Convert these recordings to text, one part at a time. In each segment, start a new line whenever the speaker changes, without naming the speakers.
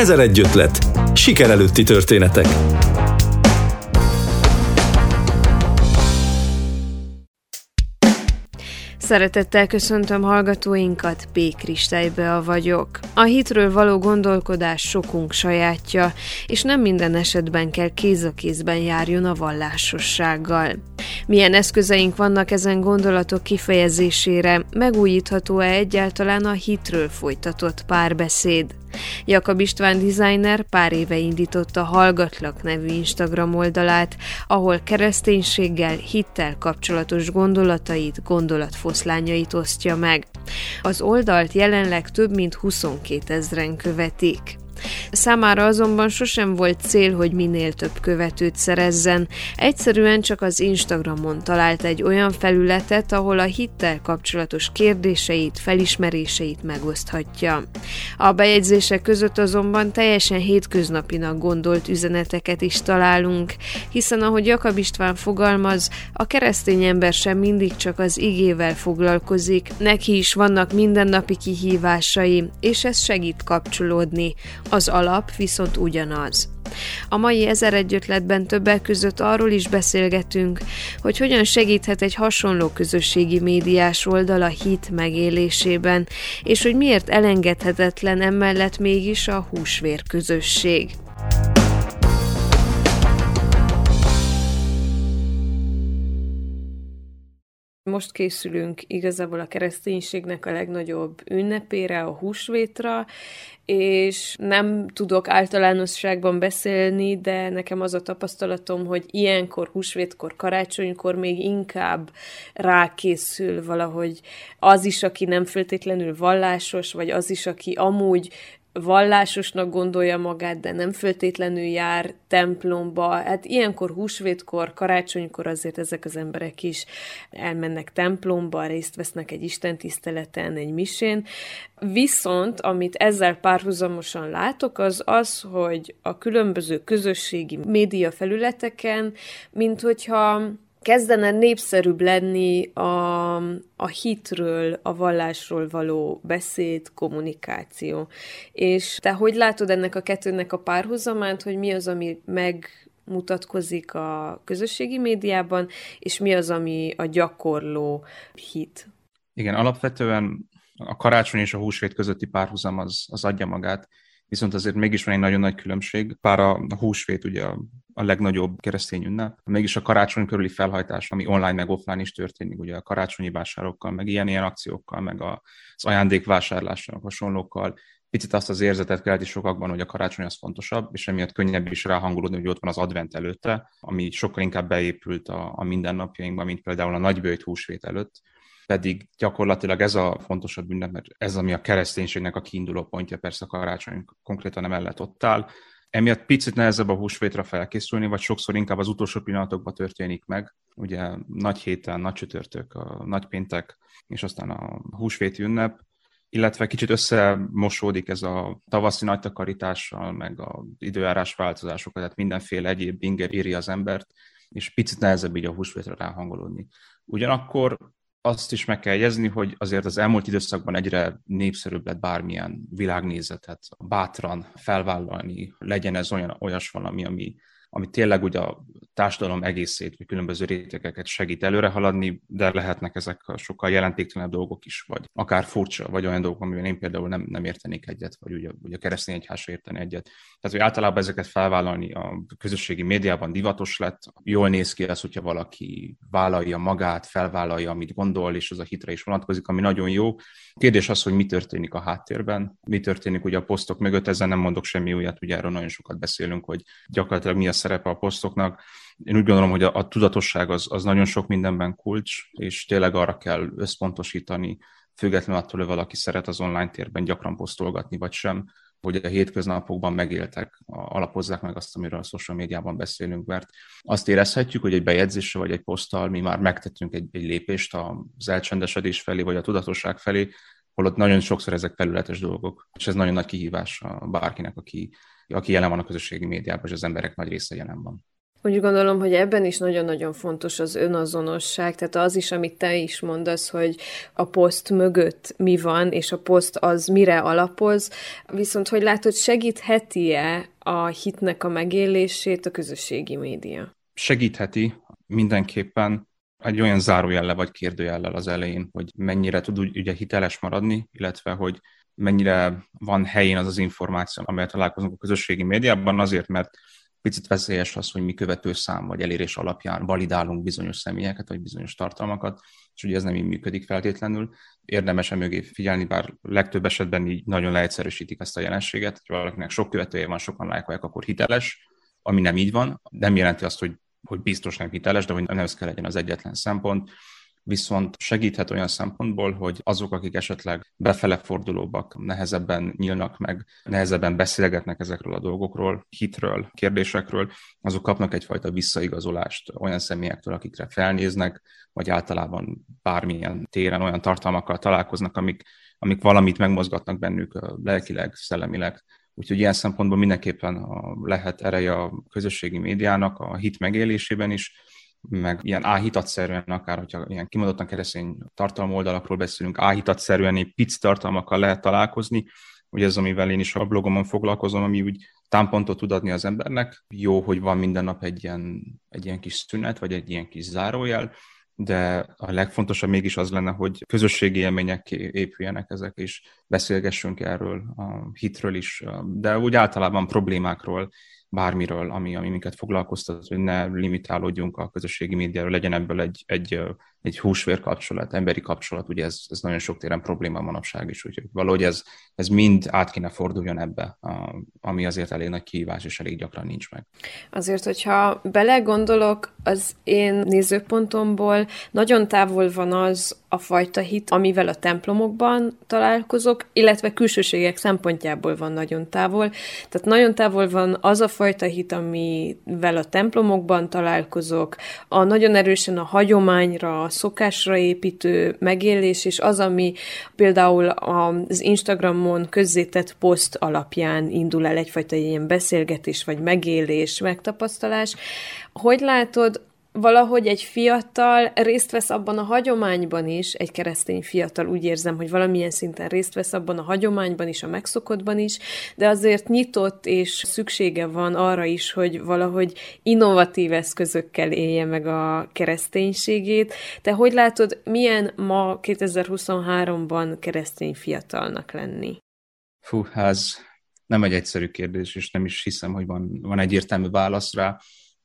Ezer egy ötlet. Siker előtti történetek.
Szeretettel köszöntöm hallgatóinkat, P. Kristálybe vagyok. A hitről való gondolkodás sokunk sajátja, és nem minden esetben kell kéz a kézben járjon a vallásossággal. Milyen eszközeink vannak ezen gondolatok kifejezésére, megújítható-e egyáltalán a hitről folytatott párbeszéd? Jakab István designer pár éve indította Hallgatlak nevű Instagram oldalát, ahol kereszténységgel, hittel kapcsolatos gondolatait, gondolatfoszlányait osztja meg. Az oldalt jelenleg több mint 22 ezren követik. Számára azonban sosem volt cél, hogy minél több követőt szerezzen, egyszerűen csak az Instagramon talált egy olyan felületet, ahol a hittel kapcsolatos kérdéseit, felismeréseit megoszthatja. A bejegyzések között azonban teljesen hétköznapinak gondolt üzeneteket is találunk, hiszen ahogy Jakab István fogalmaz, a keresztény ember sem mindig csak az igével foglalkozik, neki is vannak mindennapi kihívásai, és ez segít kapcsolódni, az alap viszont ugyanaz. A mai ezer egy ötletben többek között arról is beszélgetünk, hogy hogyan segíthet egy hasonló közösségi médiás oldal a hit megélésében, és hogy miért elengedhetetlen emellett mégis a húsvér közösség. Most készülünk igazából a kereszténységnek a legnagyobb ünnepére, a húsvétra, és nem tudok általánosságban beszélni, de nekem az a tapasztalatom, hogy ilyenkor, húsvétkor, karácsonykor még inkább rákészül valahogy az is, aki nem feltétlenül vallásos, vagy az is, aki amúgy vallásosnak gondolja magát, de nem föltétlenül jár templomba. Hát ilyenkor, húsvétkor, karácsonykor azért ezek az emberek is elmennek templomba, részt vesznek egy istentiszteleten, egy misén. Viszont, amit ezzel párhuzamosan látok, az az, hogy a különböző közösségi média felületeken, mint hogyha kezdene népszerűbb lenni a, a hitről, a vallásról való beszéd, kommunikáció. És te hogy látod ennek a kettőnek a párhuzamát, hogy mi az, ami megmutatkozik a közösségi médiában, és mi az, ami a gyakorló hit?
Igen, alapvetően a karácsony és a húsvét közötti párhuzam az, az adja magát, viszont azért mégis van egy nagyon nagy különbség. Pár a, húsvét ugye a legnagyobb keresztény ünnep. Mégis a karácsony körüli felhajtás, ami online meg offline is történik, ugye a karácsonyi vásárokkal, meg ilyen-ilyen akciókkal, meg az ajándékvásárlással, hasonlókkal, picit azt az érzetet kelti sokakban, hogy a karácsony az fontosabb, és emiatt könnyebb is ráhangolódni, hogy ott van az advent előtte, ami sokkal inkább beépült a, a mindennapjainkba, mint például a nagybőjt húsvét előtt pedig gyakorlatilag ez a fontosabb ünnep, mert ez, ami a kereszténységnek a kiinduló pontja, persze a karácsony konkrétan emellett ott áll, Emiatt picit nehezebb a húsvétra felkészülni, vagy sokszor inkább az utolsó pillanatokban történik meg. Ugye nagy héten, nagy csütörtök, a nagy péntek, és aztán a húsvéti ünnep, illetve kicsit összemosódik ez a tavaszi nagy takarítással, meg az időjárás változásokat, tehát mindenféle egyéb inger éri az embert, és picit nehezebb így a húsvétre ráhangolódni. Ugyanakkor azt is meg kell jegyezni, hogy azért az elmúlt időszakban egyre népszerűbb lett bármilyen világnézetet bátran felvállalni, legyen ez olyan, olyas valami, ami ami tényleg ugye a társadalom egészét, vagy különböző rétegeket segít előre haladni, de lehetnek ezek a sokkal jelentéktelenebb dolgok is, vagy akár furcsa, vagy olyan dolgok, amivel én például nem, nem értenék egyet, vagy ugye, ugye a keresztény egyházra érteni egyet. Tehát, hogy általában ezeket felvállalni a közösségi médiában divatos lett, jól néz ki az, hogyha valaki vállalja magát, felvállalja, amit gondol, és az a hitre is vonatkozik, ami nagyon jó. Kérdés az, hogy mi történik a háttérben, mi történik ugye a posztok mögött, ezzel nem mondok semmi újat, ugye erről nagyon sokat beszélünk, hogy gyakorlatilag mi a szerepe a posztoknak. Én úgy gondolom, hogy a, a tudatosság az, az nagyon sok mindenben kulcs, és tényleg arra kell összpontosítani, függetlenül attól, hogy valaki szeret az online térben gyakran posztolgatni, vagy sem, hogy a hétköznapokban megéltek, alapozzák meg azt, amiről a social médiában beszélünk, mert azt érezhetjük, hogy egy bejegyzésre vagy egy poszttal mi már megtettünk egy, egy lépést az elcsendesedés felé, vagy a tudatosság felé, holott nagyon sokszor ezek felületes dolgok, és ez nagyon nagy kihívás bárkinek, aki aki jelen van a közösségi médiában, és az emberek nagy része jelen van.
Úgy gondolom, hogy ebben is nagyon-nagyon fontos az önazonosság, tehát az is, amit te is mondasz, hogy a poszt mögött mi van, és a poszt az mire alapoz, viszont hogy látod, segítheti-e a hitnek a megélését a közösségi média?
Segítheti mindenképpen egy olyan zárójelle vagy kérdőjellel az elején, hogy mennyire tud ugye hiteles maradni, illetve hogy mennyire van helyén az az információ, amelyet találkozunk a közösségi médiában, azért, mert picit veszélyes az, hogy mi követő szám vagy elérés alapján validálunk bizonyos személyeket, vagy bizonyos tartalmakat, és ugye ez nem így működik feltétlenül. Érdemes e mögé figyelni, bár legtöbb esetben így nagyon leegyszerűsítik ezt a jelenséget, hogy valakinek sok követője van, sokan lájkolják, akkor hiteles, ami nem így van. Nem jelenti azt, hogy, hogy biztos nem hiteles, de hogy nem ez kell legyen az egyetlen szempont viszont segíthet olyan szempontból, hogy azok, akik esetleg befele fordulóbbak, nehezebben nyílnak meg, nehezebben beszélgetnek ezekről a dolgokról, hitről, kérdésekről, azok kapnak egyfajta visszaigazolást olyan személyektől, akikre felnéznek, vagy általában bármilyen téren olyan tartalmakkal találkoznak, amik, amik valamit megmozgatnak bennük lelkileg, szellemileg, Úgyhogy ilyen szempontból mindenképpen lehet ereje a közösségi médiának a hit megélésében is, meg ilyen áhítatszerűen, akár hogyha ilyen kimondottan keresztény tartalom oldalakról beszélünk, áhítatszerűen egy pic tartalmakkal lehet találkozni, ugye ez, amivel én is a blogomon foglalkozom, ami úgy támpontot tud adni az embernek. Jó, hogy van minden nap egy ilyen, egy ilyen kis szünet, vagy egy ilyen kis zárójel, de a legfontosabb mégis az lenne, hogy közösségi élmények épüljenek ezek, és beszélgessünk erről, a hitről is, de úgy általában problémákról, bármiről, ami, ami minket foglalkoztat, hogy ne limitálódjunk a közösségi médiáról, legyen ebből egy, egy, egy húsvér kapcsolat, emberi kapcsolat, ugye ez, ez nagyon sok téren probléma manapság is, úgyhogy valahogy ez, ez mind át kéne forduljon ebbe, ami azért elég nagy kihívás, és elég gyakran nincs meg.
Azért, hogyha belegondolok, az én nézőpontomból nagyon távol van az a fajta hit, amivel a templomokban találkozok, illetve külsőségek szempontjából van nagyon távol. Tehát nagyon távol van az a fajta hit, amivel a templomokban találkozok, a nagyon erősen a hagyományra, szokásra építő megélés, és az, ami például az Instagramon közzétett poszt alapján indul el egyfajta ilyen beszélgetés, vagy megélés, megtapasztalás. Hogy látod, valahogy egy fiatal részt vesz abban a hagyományban is, egy keresztény fiatal úgy érzem, hogy valamilyen szinten részt vesz abban a hagyományban is, a megszokottban is, de azért nyitott és szüksége van arra is, hogy valahogy innovatív eszközökkel élje meg a kereszténységét. Te hogy látod, milyen ma 2023-ban keresztény fiatalnak lenni?
Fú, ez nem egy egyszerű kérdés, és nem is hiszem, hogy van, van egyértelmű válasz rá.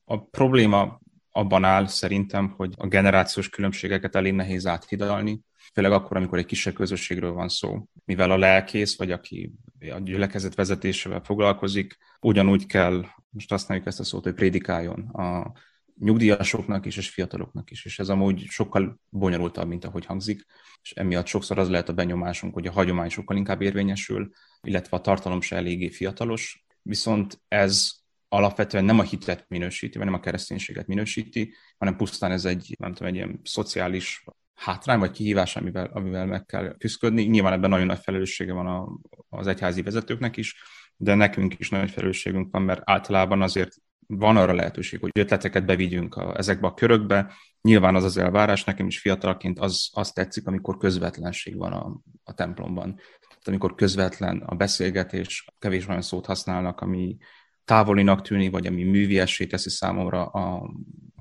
A probléma abban áll szerintem, hogy a generációs különbségeket elég nehéz áthidalni, főleg akkor, amikor egy kisebb közösségről van szó. Mivel a lelkész, vagy aki a gyülekezet vezetésével foglalkozik, ugyanúgy kell, most használjuk ezt a szót, hogy prédikáljon a nyugdíjasoknak is, és fiataloknak is. És ez amúgy sokkal bonyolultabb, mint ahogy hangzik, és emiatt sokszor az lehet a benyomásunk, hogy a hagyomány sokkal inkább érvényesül, illetve a tartalom se eléggé fiatalos, viszont ez alapvetően nem a hitet minősíti, vagy nem a kereszténységet minősíti, hanem pusztán ez egy, nem tudom, egy ilyen szociális hátrány vagy kihívás, amivel, amivel meg kell küzdködni. Nyilván ebben nagyon nagy felelőssége van a, az egyházi vezetőknek is, de nekünk is nagy felelősségünk van, mert általában azért van arra lehetőség, hogy ötleteket bevigyünk a, ezekbe a körökbe. Nyilván az az elvárás, nekem is fiatalként az, az tetszik, amikor közvetlenség van a, a templomban. Tehát amikor közvetlen a beszélgetés, kevés olyan szót használnak, ami, távolinak tűnik, vagy ami műviessé teszi számomra a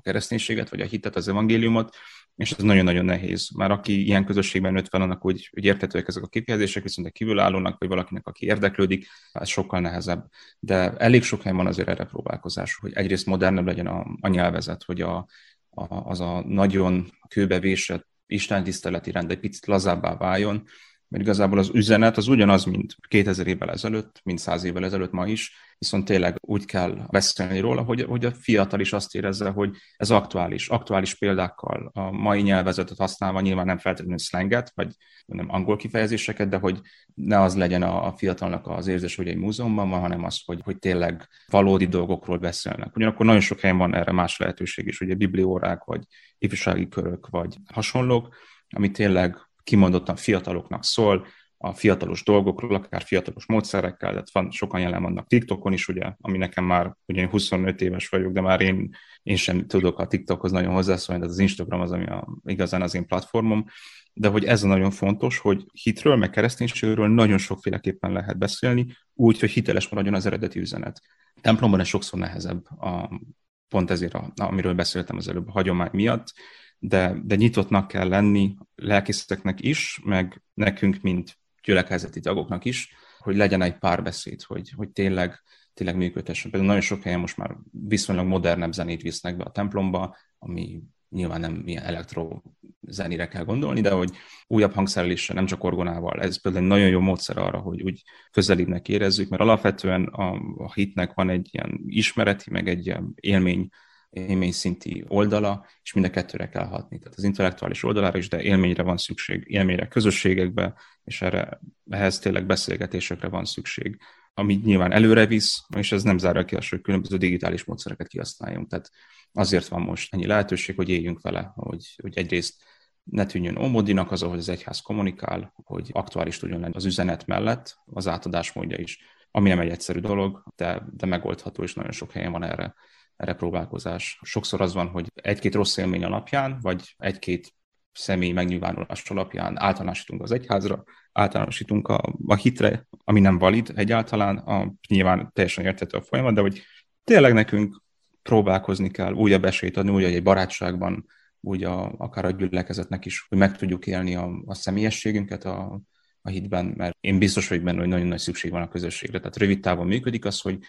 kereszténységet, vagy a hitet, az evangéliumot, és ez nagyon-nagyon nehéz. Már aki ilyen közösségben nőtt fel, annak úgy, hogy érthetőek ezek a kifejezések, viszont egy kívülállónak, vagy valakinek, aki érdeklődik, ez sokkal nehezebb. De elég sok helyen van azért erre próbálkozás, hogy egyrészt modernebb legyen a, a nyelvezet, hogy a, a, az a nagyon kőbevésett istentiszteleti rend egy picit lazábbá váljon, mert igazából az üzenet az ugyanaz, mint 2000 évvel ezelőtt, mint 100 évvel ezelőtt ma is, viszont tényleg úgy kell beszélni róla, hogy, hogy a fiatal is azt érezze, hogy ez aktuális, aktuális példákkal, a mai nyelvezetet használva nyilván nem feltétlenül slanget, vagy nem angol kifejezéseket, de hogy ne az legyen a, a fiatalnak az érzés, hogy egy múzeumban van, hanem az, hogy, hogy tényleg valódi dolgokról beszélnek. Ugyanakkor nagyon sok helyen van erre más lehetőség is, ugye bibliórák, vagy ifjúsági körök, vagy hasonlók, ami tényleg kimondottan fiataloknak szól, a fiatalos dolgokról, akár fiatalos módszerekkel, tehát van, sokan jelen vannak TikTokon is, ugye, ami nekem már, ugye én 25 éves vagyok, de már én, én sem tudok a TikTokhoz nagyon hozzászólni, de az Instagram az, ami a, igazán az én platformom, de hogy ez a nagyon fontos, hogy hitről, meg kereszténységről nagyon sokféleképpen lehet beszélni, úgy, hogy hiteles maradjon az eredeti üzenet. Templomban ez sokszor nehezebb, a, pont ezért, a, amiről beszéltem az előbb, a hagyomány miatt, de, de nyitottnak kell lenni lelkészeknek is, meg nekünk, mint gyülekezeti tagoknak is, hogy legyen egy párbeszéd, hogy, hogy tényleg, tényleg működhessen. Például nagyon sok helyen most már viszonylag modernebb zenét visznek be a templomba, ami nyilván nem ilyen elektro zenére kell gondolni, de hogy újabb hangszereléssel, nem csak orgonával, ez például egy nagyon jó módszer arra, hogy úgy közelibbnek érezzük, mert alapvetően a, a hitnek van egy ilyen ismereti, meg egy ilyen élmény élményszinti oldala, és mind a kettőre kell hatni. Tehát az intellektuális oldalára is, de élményre van szükség, élményre, közösségekbe, és erre, ehhez tényleg beszélgetésekre van szükség, ami nyilván előre visz, és ez nem zárja ki azt, hogy különböző digitális módszereket kihasználjunk. Tehát azért van most ennyi lehetőség, hogy éljünk vele, hogy, hogy egyrészt ne tűnjön ómodinak az, ahogy az egyház kommunikál, hogy aktuális tudjon lenni az üzenet mellett, az átadás módja is, ami nem egy egyszerű dolog, de, de megoldható, és nagyon sok helyen van erre erre próbálkozás. Sokszor az van, hogy egy-két rossz élmény alapján, vagy egy-két személy megnyilvánulás alapján általánosítunk az egyházra, általánosítunk a, a hitre, ami nem valid egyáltalán, a, nyilván teljesen érthető a folyamat, de hogy tényleg nekünk próbálkozni kell, újabb esélyt adni, úgy, hogy egy barátságban, úgy a, akár a gyülekezetnek is, hogy meg tudjuk élni a, a személyességünket a, a hitben, mert én biztos vagyok benne, hogy nagyon nagy szükség van a közösségre. Tehát rövid távon működik az, hogy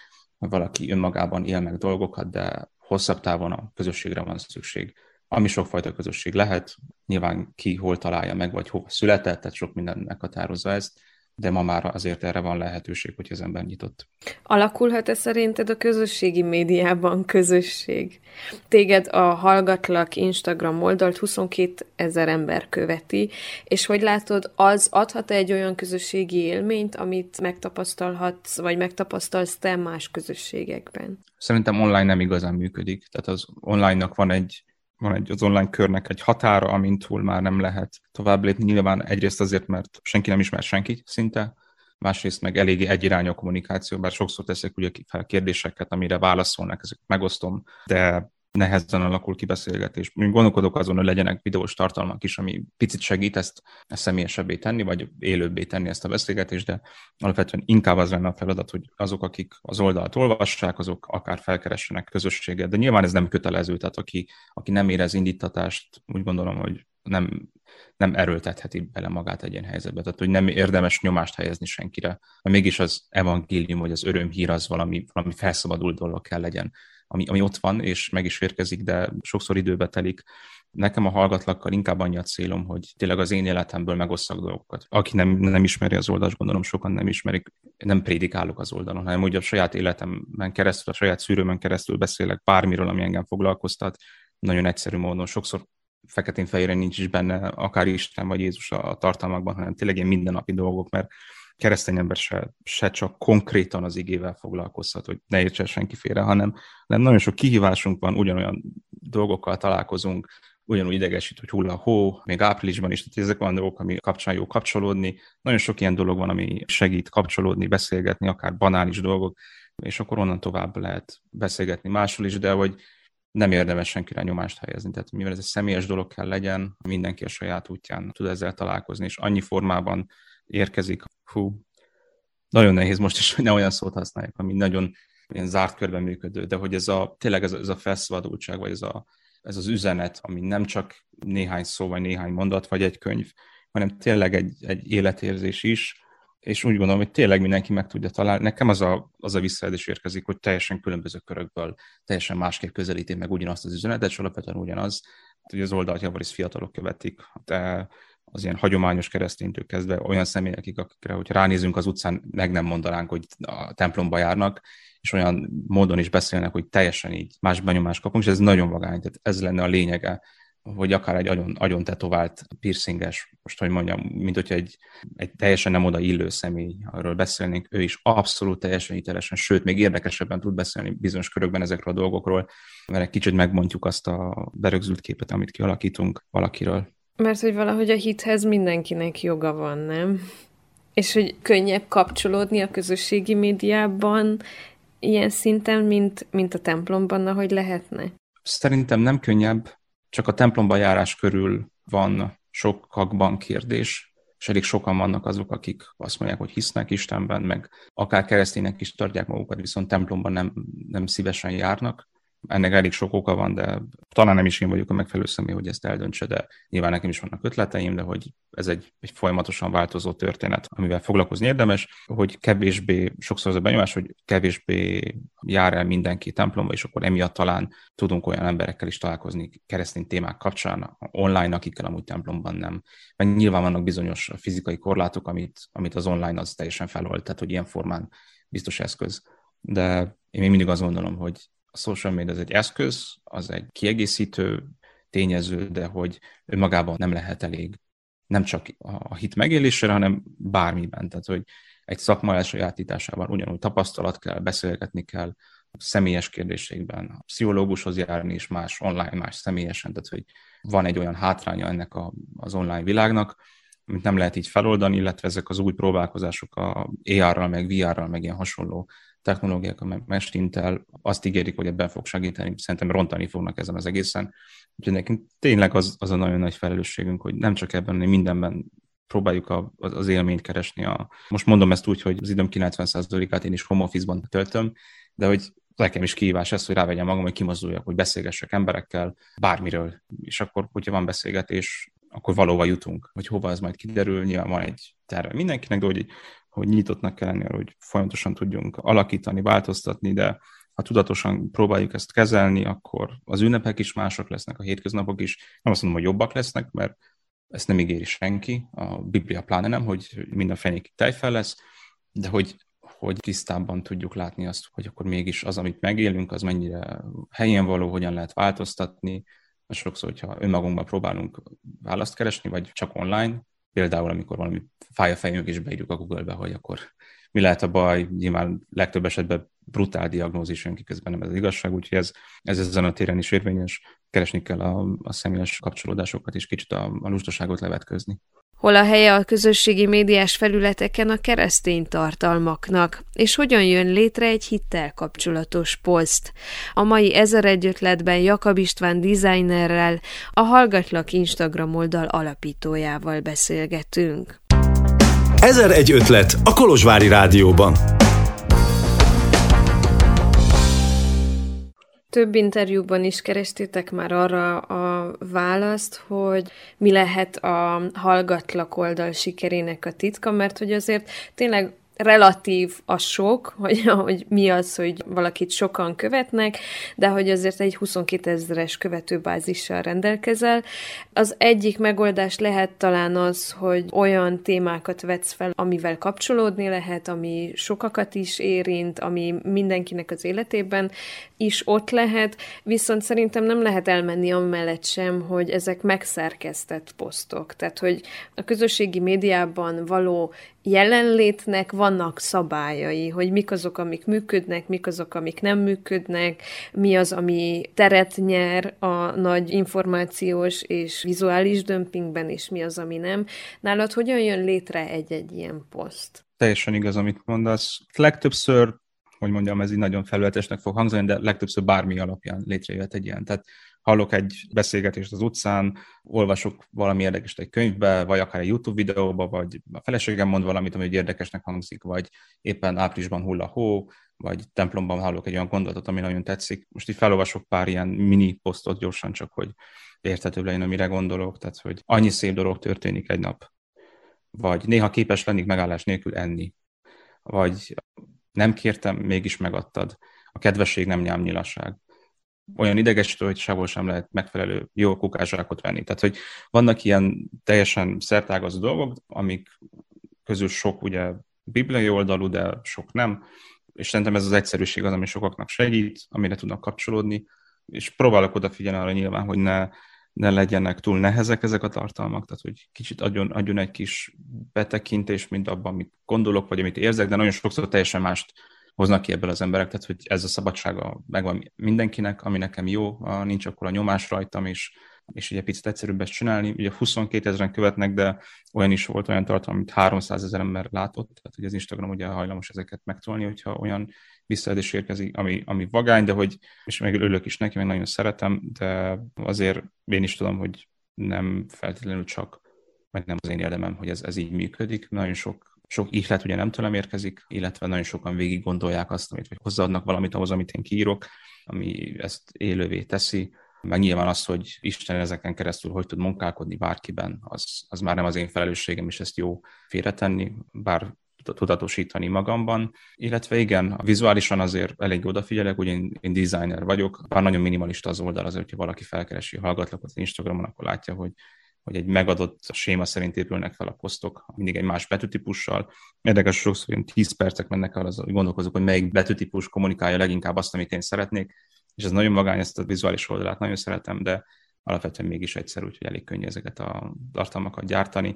valaki önmagában él meg dolgokat, de hosszabb távon a közösségre van szükség. Ami sokfajta közösség lehet, nyilván ki hol találja meg, vagy hova született, tehát sok minden meghatározza ezt, de ma már azért erre van lehetőség, hogy az ember nyitott.
Alakulhat-e szerinted a közösségi médiában közösség? Téged a Hallgatlak Instagram oldalt 22 ezer ember követi, és hogy látod, az adhat -e egy olyan közösségi élményt, amit megtapasztalhatsz, vagy megtapasztalsz te más közösségekben?
Szerintem online nem igazán működik. Tehát az online-nak van egy van egy, az online körnek egy határa, amint túl már nem lehet tovább lépni. Nyilván egyrészt azért, mert senki nem ismer senkit szinte, másrészt meg eléggé egyirányú a kommunikáció, bár sokszor teszek ugye fel kérdéseket, amire válaszolnak, ezeket megosztom, de nehezen alakul ki beszélgetés. Én gondolkodok azon, hogy legyenek videós tartalmak is, ami picit segít ezt, ezt személyesebbé tenni, vagy élőbbé tenni ezt a beszélgetést, de alapvetően inkább az lenne a feladat, hogy azok, akik az oldalt olvassák, azok akár felkeressenek közösséget, de nyilván ez nem kötelező, tehát aki, aki nem érez indítatást, úgy gondolom, hogy nem, nem erőltetheti bele magát egy ilyen helyzetbe, tehát hogy nem érdemes nyomást helyezni senkire, mégis az evangélium, vagy az örömhír az valami, valami felszabadult dolog kell legyen ami, ami ott van, és meg is érkezik, de sokszor időbe telik. Nekem a hallgatlakkal inkább annyi a célom, hogy tényleg az én életemből megosszak dolgokat. Aki nem, nem ismeri az oldalt, gondolom sokan nem ismerik, nem prédikálok az oldalon, hanem ugye a saját életemben keresztül, a saját szűrőmen keresztül beszélek bármiről, ami engem foglalkoztat, nagyon egyszerű módon. Sokszor feketén-fehérre nincs is benne akár Isten vagy Jézus a tartalmakban, hanem tényleg ilyen mindennapi dolgok, mert keresztény ember se, se csak konkrétan az igével foglalkozhat, hogy ne értse senki félre, hanem, hanem nagyon sok kihívásunk van, ugyanolyan dolgokkal találkozunk, ugyanúgy idegesít, hogy hull a hó, még áprilisban is, tehát ezek olyan dolgok, ami kapcsán jó kapcsolódni. Nagyon sok ilyen dolog van, ami segít kapcsolódni, beszélgetni, akár banális dolgok, és akkor onnan tovább lehet beszélgetni máshol is, de hogy nem érdemes senkire nyomást helyezni. Tehát mivel ez egy személyes dolog kell legyen, mindenki a saját útján tud ezzel találkozni, és annyi formában érkezik, hú, nagyon nehéz most is, hogy ne olyan szót használjak, ami nagyon ilyen zárt körben működő, de hogy ez a, tényleg ez a, ez a felszabadultság, vagy ez, a, ez az üzenet, ami nem csak néhány szó, vagy néhány mondat, vagy egy könyv, hanem tényleg egy, egy életérzés is, és úgy gondolom, hogy tényleg mindenki meg tudja találni. Nekem az a, az a visszajelzés érkezik, hogy teljesen különböző körökből teljesen másképp közelíti meg ugyanazt az üzenetet, és alapvetően ugyanaz, hogy az oldalt javaris fiatalok követik, de az ilyen hagyományos kereszténytől kezdve olyan személyek, akikre, hogyha ránézünk az utcán, meg nem mondanánk, hogy a templomba járnak, és olyan módon is beszélnek, hogy teljesen így más benyomást kapunk, és ez nagyon vagány, tehát ez lenne a lényege, hogy akár egy agyon, agyon tetovált piercinges, most hogy mondjam, mint hogyha egy, egy teljesen nem oda illő személy, arról beszélnénk, ő is abszolút teljesen hitelesen, sőt, még érdekesebben tud beszélni bizonyos körökben ezekről a dolgokról, mert egy kicsit megmondjuk azt a berögzült képet, amit kialakítunk valakiről.
Mert hogy valahogy a hithez mindenkinek joga van, nem? És hogy könnyebb kapcsolódni a közösségi médiában ilyen szinten, mint, mint a templomban, ahogy lehetne?
Szerintem nem könnyebb, csak a templomba járás körül van sokakban kérdés, és elég sokan vannak azok, akik azt mondják, hogy hisznek Istenben, meg akár kereszténynek is tartják magukat, viszont templomban nem, nem szívesen járnak ennek elég sok oka van, de talán nem is én vagyok a megfelelő személy, hogy ezt eldöntse, de nyilván nekem is vannak ötleteim, de hogy ez egy, egy folyamatosan változó történet, amivel foglalkozni érdemes, hogy kevésbé, sokszor az a benyomás, hogy kevésbé jár el mindenki templomba, és akkor emiatt talán tudunk olyan emberekkel is találkozni keresztény témák kapcsán, online, akikkel amúgy templomban nem. Mert nyilván vannak bizonyos fizikai korlátok, amit, amit az online az teljesen felold, tehát hogy ilyen formán biztos eszköz. De én még mindig azt gondolom, hogy a social media az egy eszköz, az egy kiegészítő tényező, de hogy önmagában nem lehet elég nem csak a hit megélésére, hanem bármiben. Tehát, hogy egy szakma elsajátításában ugyanúgy tapasztalat kell, beszélgetni kell, személyes kérdésekben, pszichológushoz járni is más online, más személyesen, tehát hogy van egy olyan hátránya ennek a, az online világnak, amit nem lehet így feloldani, illetve ezek az új próbálkozások a AR-ral, meg VR-ral, meg ilyen hasonló technológiák, a Mesh Intel azt ígérik, hogy ebben fog segíteni, szerintem rontani fognak ezen az egészen. Úgyhogy nekünk tényleg az, az a nagyon nagy felelősségünk, hogy nem csak ebben, hanem mindenben próbáljuk a, az élményt keresni. A, most mondom ezt úgy, hogy az időm 90%-át én is home office-ban töltöm, de hogy nekem is kihívás ez, hogy rávegyem magam, hogy kimozduljak, hogy beszélgessek emberekkel, bármiről, és akkor, hogyha van beszélgetés, akkor valóva jutunk, hogy hova ez majd kiderül, nyilván van egy terve mindenkinek, de hogy hogy nyitottnak kell lenni hogy folyamatosan tudjunk alakítani, változtatni, de ha tudatosan próbáljuk ezt kezelni, akkor az ünnepek is mások lesznek, a hétköznapok is. Nem azt mondom, hogy jobbak lesznek, mert ezt nem ígéri senki, a Biblia pláne nem, hogy minden fenékig tejfel lesz, de hogy, hogy tisztában tudjuk látni azt, hogy akkor mégis az, amit megélünk, az mennyire helyén való, hogyan lehet változtatni. Sokszor, hogyha önmagunkban próbálunk választ keresni, vagy csak online, például amikor valami fáj a fejünk, és beírjuk a Google-be, hogy akkor mi lehet a baj, nyilván legtöbb esetben brutál diagnózis jön ki közben, nem ez az igazság, úgyhogy ez, ez ezen a téren is érvényes, keresni kell a, a személyes kapcsolódásokat, és kicsit a, a lustaságot levetközni.
Hol a helye a közösségi médiás felületeken a keresztény tartalmaknak, és hogyan jön létre egy hittel kapcsolatos poszt? A mai ezer egy ötletben Jakab István designerrel, a Hallgatlak Instagram oldal alapítójával beszélgetünk.
Ezer egy ötlet a Kolozsvári Rádióban.
Több interjúban is kerestétek már arra a választ, hogy mi lehet a hallgatlak oldal sikerének a titka, mert hogy azért tényleg relatív a sok, hogy, hogy mi az, hogy valakit sokan követnek, de hogy azért egy 22 ezeres követőbázissal rendelkezel. Az egyik megoldás lehet talán az, hogy olyan témákat vetsz fel, amivel kapcsolódni lehet, ami sokakat is érint, ami mindenkinek az életében is ott lehet, viszont szerintem nem lehet elmenni amellett sem, hogy ezek megszerkesztett posztok. Tehát, hogy a közösségi médiában való jelenlétnek vannak szabályai, hogy mik azok, amik működnek, mik azok, amik nem működnek, mi az, ami teret nyer a nagy információs és vizuális dömpingben, és mi az, ami nem. Nálad hogyan jön létre egy-egy ilyen poszt?
Teljesen igaz, amit mondasz. Legtöbbször hogy mondjam, ez így nagyon felületesnek fog hangzani, de legtöbbször bármi alapján létrejöhet egy ilyen. Tehát hallok egy beszélgetést az utcán, olvasok valami érdekes egy könyvbe, vagy akár egy YouTube videóba, vagy a feleségem mond valamit, ami érdekesnek hangzik, vagy éppen áprilisban hull a hó, vagy templomban hallok egy olyan gondolatot, ami nagyon tetszik. Most itt felolvasok pár ilyen mini posztot gyorsan, csak hogy érthető legyen, amire gondolok, tehát hogy annyi szép dolog történik egy nap. Vagy néha képes lennék megállás nélkül enni. Vagy nem kértem, mégis megadtad. A kedvesség nem nyámnyilasság olyan idegesítő, hogy sehol sem lehet megfelelő jó kukázsákot venni. Tehát, hogy vannak ilyen teljesen szertágazó dolgok, amik közül sok ugye bibliai oldalú, de sok nem, és szerintem ez az egyszerűség az, ami sokaknak segít, amire tudnak kapcsolódni, és próbálok odafigyelni arra nyilván, hogy ne, ne legyenek túl nehezek ezek a tartalmak, tehát hogy kicsit adjon, adjon egy kis betekintés, mint abban, amit gondolok, vagy amit érzek, de nagyon sokszor teljesen mást hoznak ki ebből az emberek, tehát hogy ez a szabadsága megvan mindenkinek, ami nekem jó, nincs akkor a nyomás rajtam, és és ugye picit egyszerűbb ezt csinálni. Ugye 22 ezeren követnek, de olyan is volt olyan tartalom, amit 300 ezer ember látott, tehát ugye az Instagram ugye hajlamos ezeket megtolni, hogyha olyan visszaadás érkezik, ami, ami vagány, de hogy, és meg örülök is neki, meg nagyon szeretem, de azért én is tudom, hogy nem feltétlenül csak, vagy nem az én érdemem, hogy ez, ez így működik. Nagyon sok, sok ihlet ugye nem tőlem érkezik, illetve nagyon sokan végig gondolják azt, amit, vagy hozzáadnak valamit ahhoz, amit én kiírok, ami ezt élővé teszi. Meg nyilván az, hogy Isten ezeken keresztül hogy tud munkálkodni bárkiben, az, az már nem az én felelősségem, és ezt jó félretenni, bár tudatosítani magamban, illetve igen, vizuálisan azért elég odafigyelek, ugye én, én designer vagyok, bár nagyon minimalista az oldal, azért, hogyha valaki felkeresi hallgatlakot az Instagramon, akkor látja, hogy hogy egy megadott séma szerint épülnek fel a posztok, mindig egy más betűtípussal. Érdekes, sokszor ilyen 10 percek mennek el, az, hogy gondolkozok, hogy melyik betűtípus kommunikálja leginkább azt, amit én szeretnék, és ez nagyon magány, ezt a vizuális oldalát nagyon szeretem, de alapvetően mégis egyszerű, úgyhogy elég könnyű ezeket a tartalmakat gyártani.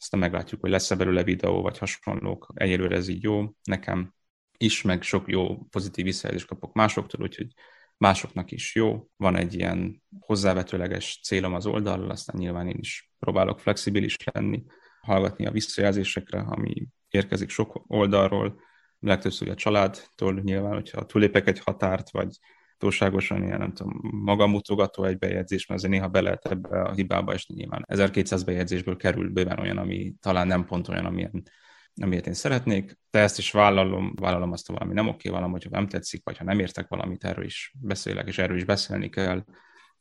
Aztán meglátjuk, hogy lesz-e belőle videó, vagy hasonlók. Egyelőre ez így jó nekem is, meg sok jó pozitív visszajelzést kapok másoktól, úgyhogy másoknak is jó. Van egy ilyen hozzávetőleges célom az oldalról, aztán nyilván én is próbálok flexibilis lenni, hallgatni a visszajelzésekre, ami érkezik sok oldalról, legtöbbször a családtól nyilván, hogyha túlépek egy határt, vagy túlságosan ilyen, nem tudom, magamutogató egy bejegyzés, mert azért néha be lehet ebbe a hibába, és nyilván 1200 bejegyzésből kerül bőven olyan, ami talán nem pont olyan, amilyen, amilyet én szeretnék, de ezt is vállalom, vállalom azt, hogy valami nem oké, valami, hogyha nem tetszik, vagy ha nem értek valamit, erről is beszélek, és erről is beszélni kell,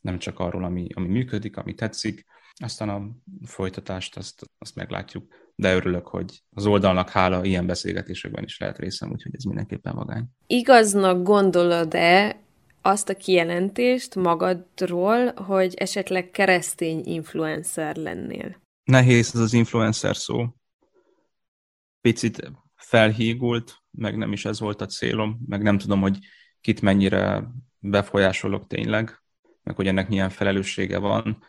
nem csak arról, ami, ami működik, ami tetszik. Aztán a folytatást azt, azt meglátjuk, de örülök, hogy az oldalnak hála ilyen beszélgetésekben is lehet részem, úgyhogy ez mindenképpen vagány.
Igaznak gondolod-e azt a kijelentést magadról, hogy esetleg keresztény influencer lennél?
Nehéz ez az influencer szó. Picit felhígult, meg nem is ez volt a célom, meg nem tudom, hogy kit mennyire befolyásolok tényleg, meg hogy ennek milyen felelőssége van.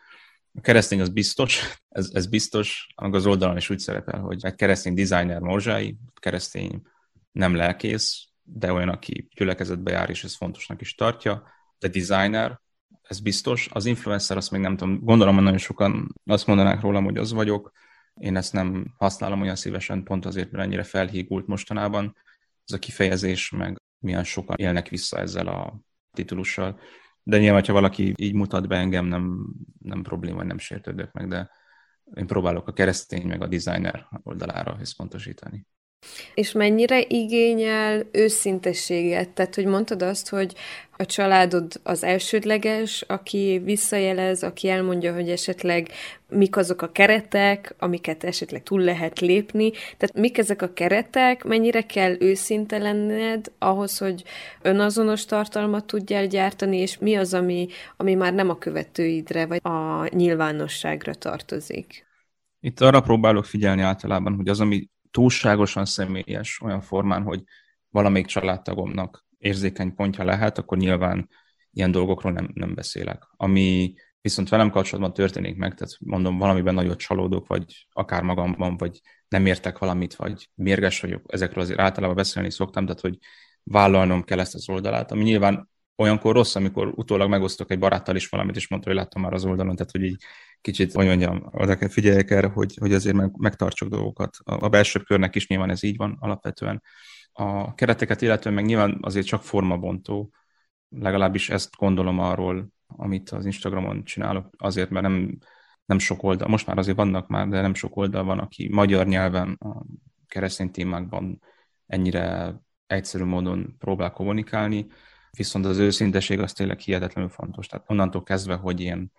A keresztény az biztos, ez, ez biztos, meg az oldalon is úgy szerepel, hogy egy keresztény designer morzsái, keresztény nem lelkész, de olyan, aki gyülekezetbe jár, és ez fontosnak is tartja, de designer, ez biztos. Az influencer, azt még nem tudom, gondolom, hogy nagyon sokan azt mondanák rólam, hogy az vagyok. Én ezt nem használom olyan szívesen, pont azért, mert ennyire felhígult mostanában. Ez a kifejezés, meg milyen sokan élnek vissza ezzel a titulussal. De nyilván, ha valaki így mutat be engem, nem, nem probléma, nem sértődök meg, de én próbálok a keresztény meg a designer oldalára összpontosítani.
És mennyire igényel őszintességet? Tehát, hogy mondtad azt, hogy a családod az elsődleges, aki visszajelez, aki elmondja, hogy esetleg mik azok a keretek, amiket esetleg túl lehet lépni. Tehát mik ezek a keretek, mennyire kell őszinte lenned ahhoz, hogy önazonos tartalmat tudjál gyártani, és mi az, ami, ami már nem a követőidre, vagy a nyilvánosságra tartozik?
Itt arra próbálok figyelni általában, hogy az, ami túlságosan személyes olyan formán, hogy valamelyik családtagomnak érzékeny pontja lehet, akkor nyilván ilyen dolgokról nem, nem beszélek. Ami viszont velem kapcsolatban történik meg, tehát mondom, valamiben nagyot csalódok, vagy akár magamban, vagy nem értek valamit, vagy mérges vagyok, ezekről azért általában beszélni szoktam, tehát hogy vállalnom kell ezt az oldalát, ami nyilván olyankor rossz, amikor utólag megosztok egy baráttal is valamit, és mondta, hogy láttam már az oldalon, tehát hogy így kicsit, hogy mondjam, oda kell figyeljek erre, hogy, hogy azért meg, megtartsuk dolgokat. A, belső körnek is nyilván ez így van alapvetően. A kereteket illetően meg nyilván azért csak formabontó, legalábbis ezt gondolom arról, amit az Instagramon csinálok, azért, mert nem, nem sok oldal, most már azért vannak már, de nem sok oldal van, aki magyar nyelven, a keresztény témákban ennyire egyszerű módon próbál kommunikálni, viszont az őszinteség az tényleg hihetetlenül fontos. Tehát onnantól kezdve, hogy ilyen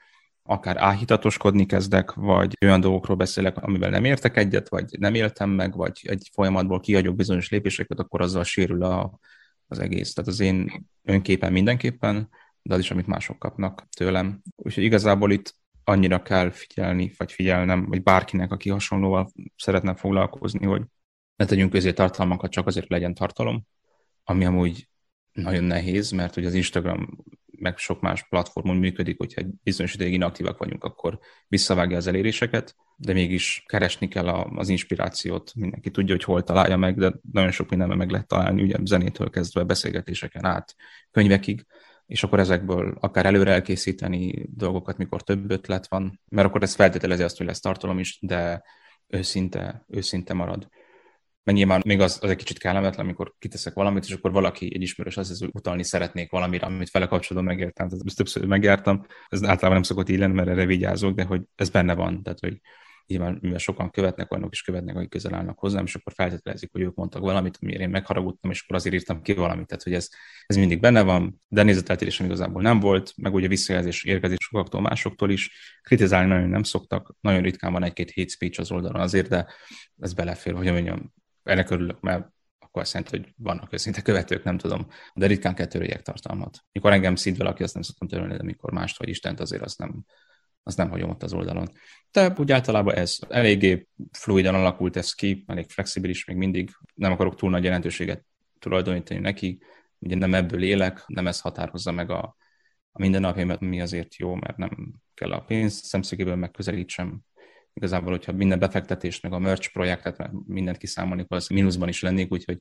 akár áhítatoskodni kezdek, vagy olyan dolgokról beszélek, amivel nem értek egyet, vagy nem éltem meg, vagy egy folyamatból kiadjuk bizonyos lépéseket, akkor azzal sérül a, az egész. Tehát az én önképen mindenképpen, de az is, amit mások kapnak tőlem. Úgyhogy igazából itt annyira kell figyelni, vagy figyelnem, vagy bárkinek, aki hasonlóval szeretne foglalkozni, hogy ne tegyünk közé tartalmakat csak azért, legyen tartalom, ami amúgy nagyon nehéz, mert hogy az Instagram meg sok más platformon működik, hogyha egy bizonyos ideig inaktívak vagyunk, akkor visszavágja az eléréseket, de mégis keresni kell az inspirációt. Mindenki tudja, hogy hol találja meg, de nagyon sok mindenben meg lehet találni, ugye zenétől kezdve beszélgetéseken át, könyvekig. és akkor ezekből akár előre elkészíteni dolgokat, mikor több ötlet van, mert akkor ez feltételezi azt, hogy lesz tartalom is, de őszinte, őszinte marad. Mert nyilván még az, az egy kicsit kellemetlen, amikor kiteszek valamit, és akkor valaki, egy ismerős hisz, hogy utalni szeretnék valamire, amit vele kapcsolatban megértem. Tehát ezt többször megjártam. Ez általában nem szokott így lenni, mert erre vigyázok, de hogy ez benne van. Tehát, hogy nyilván mivel sokan követnek, olyanok is követnek, akik közel állnak hozzám, és akkor feltételezik, hogy ők mondtak valamit, amire én megharagudtam, és akkor azért írtam ki valamit. Tehát, hogy ez, ez mindig benne van, de nézeteltérésem igazából nem volt, meg ugye visszajelzés érkezik sokaktól, másoktól is. Kritizálni nagyon nem szoktak, nagyon ritkán van egy-két hate speech az oldalon azért, de ez belefér, hogy mondjam, ennek örülök, mert akkor azt jelenti, hogy vannak őszinte követők, nem tudom, de ritkán kell töröljek tartalmat. Mikor engem szint valaki, azt nem szoktam törölni, de mikor mást vagy Istent, azért azt nem, azt nem hagyom ott az oldalon. De úgy általában ez eléggé fluidan alakult ez ki, elég flexibilis még mindig, nem akarok túl nagy jelentőséget tulajdonítani neki, ugye nem ebből élek, nem ez határozza meg a, a mindennapjaimat, mi azért jó, mert nem kell a pénz szemszögéből megközelítsem. Igazából, hogyha minden befektetést, meg a merch projektet, mert mindent kiszámolni, az mínuszban is lennék, úgyhogy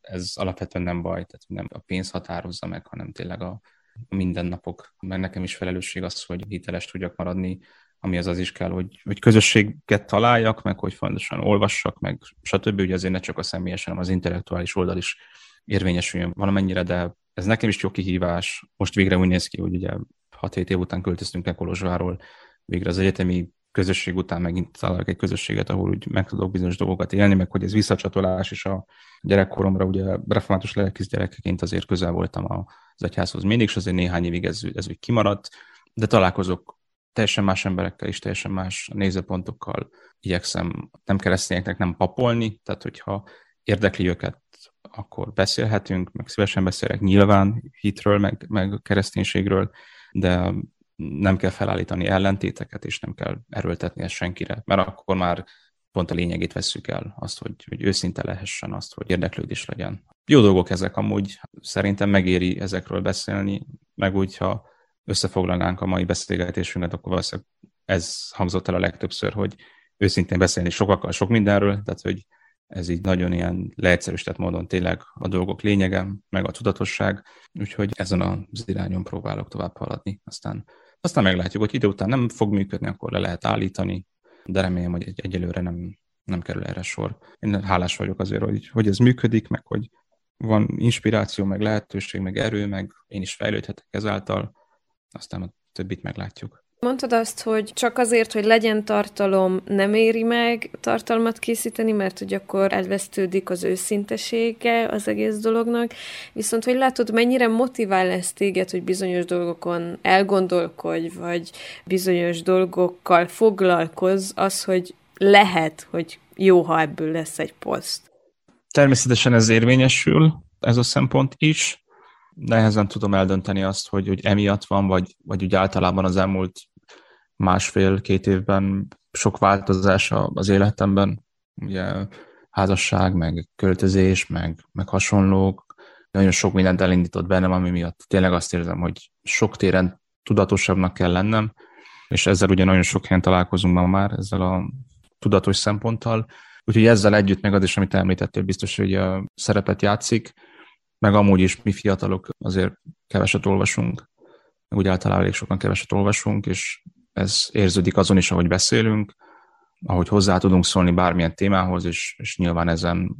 ez alapvetően nem baj, tehát nem a pénz határozza meg, hanem tényleg a, mindennapok, mert nekem is felelősség az, hogy hiteles tudjak maradni, ami az az is kell, hogy, hogy közösséget találjak, meg hogy fontosan olvassak, meg stb. Ugye azért ne csak a személyes, hanem az intellektuális oldal is érvényesüljön valamennyire, de ez nekem is jó kihívás. Most végre úgy néz ki, hogy ugye 6-7 év után költöztünk le Kolozsváról, végre az egyetemi közösség után megint találok egy közösséget, ahol úgy meg tudok bizonyos dolgokat élni, meg hogy ez visszacsatolás is a gyerekkoromra, ugye református lelkész gyerekként azért közel voltam az egyházhoz mindig, és azért néhány évig ez, ez úgy kimaradt, de találkozok teljesen más emberekkel is, teljesen más nézőpontokkal. Igyekszem nem keresztényeknek nem papolni, tehát hogyha érdekli őket, akkor beszélhetünk, meg szívesen beszélek nyilván hitről, meg, meg kereszténységről, de nem kell felállítani ellentéteket, és nem kell erőltetni ezt senkire, mert akkor már pont a lényegét vesszük el, azt, hogy, hogy őszinte lehessen, azt, hogy érdeklődés legyen. Jó dolgok ezek amúgy, szerintem megéri ezekről beszélni, meg úgy, ha összefoglalnánk a mai beszélgetésünket, akkor valószínűleg ez hangzott el a legtöbbször, hogy őszintén beszélni sokakkal, sok mindenről, tehát hogy ez így nagyon ilyen leegyszerűsített módon tényleg a dolgok lényege, meg a tudatosság, úgyhogy ezen az irányon próbálok tovább haladni. Aztán, aztán meglátjuk, hogy idő után nem fog működni, akkor le lehet állítani, de remélem, hogy egy, egyelőre nem, nem kerül erre sor. Én hálás vagyok azért, hogy, hogy ez működik, meg hogy van inspiráció, meg lehetőség, meg erő, meg én is fejlődhetek ezáltal, aztán a többit meglátjuk.
Mondtad azt, hogy csak azért, hogy legyen tartalom, nem éri meg tartalmat készíteni, mert hogy akkor elvesztődik az őszintesége az egész dolognak, viszont hogy látod, mennyire motivál lesz téged, hogy bizonyos dolgokon elgondolkodj, vagy bizonyos dolgokkal foglalkozz, az, hogy lehet, hogy jó, ha ebből lesz egy poszt.
Természetesen ez érvényesül, ez a szempont is. Nehezen tudom eldönteni azt, hogy, hogy emiatt van, vagy, vagy úgy általában az elmúlt másfél-két évben sok változás az életemben, ugye házasság, meg költözés, meg, meg hasonlók, nagyon sok mindent elindított bennem, ami miatt tényleg azt érzem, hogy sok téren tudatosabbnak kell lennem, és ezzel ugye nagyon sok helyen találkozunk ma már, ezzel a tudatos szemponttal. Úgyhogy ezzel együtt meg az is, amit említettél, biztos, hogy a szerepet játszik, meg amúgy is mi fiatalok azért keveset olvasunk, meg úgy általában elég sokan keveset olvasunk, és ez érződik azon is, ahogy beszélünk, ahogy hozzá tudunk szólni bármilyen témához, és, és nyilván ezen,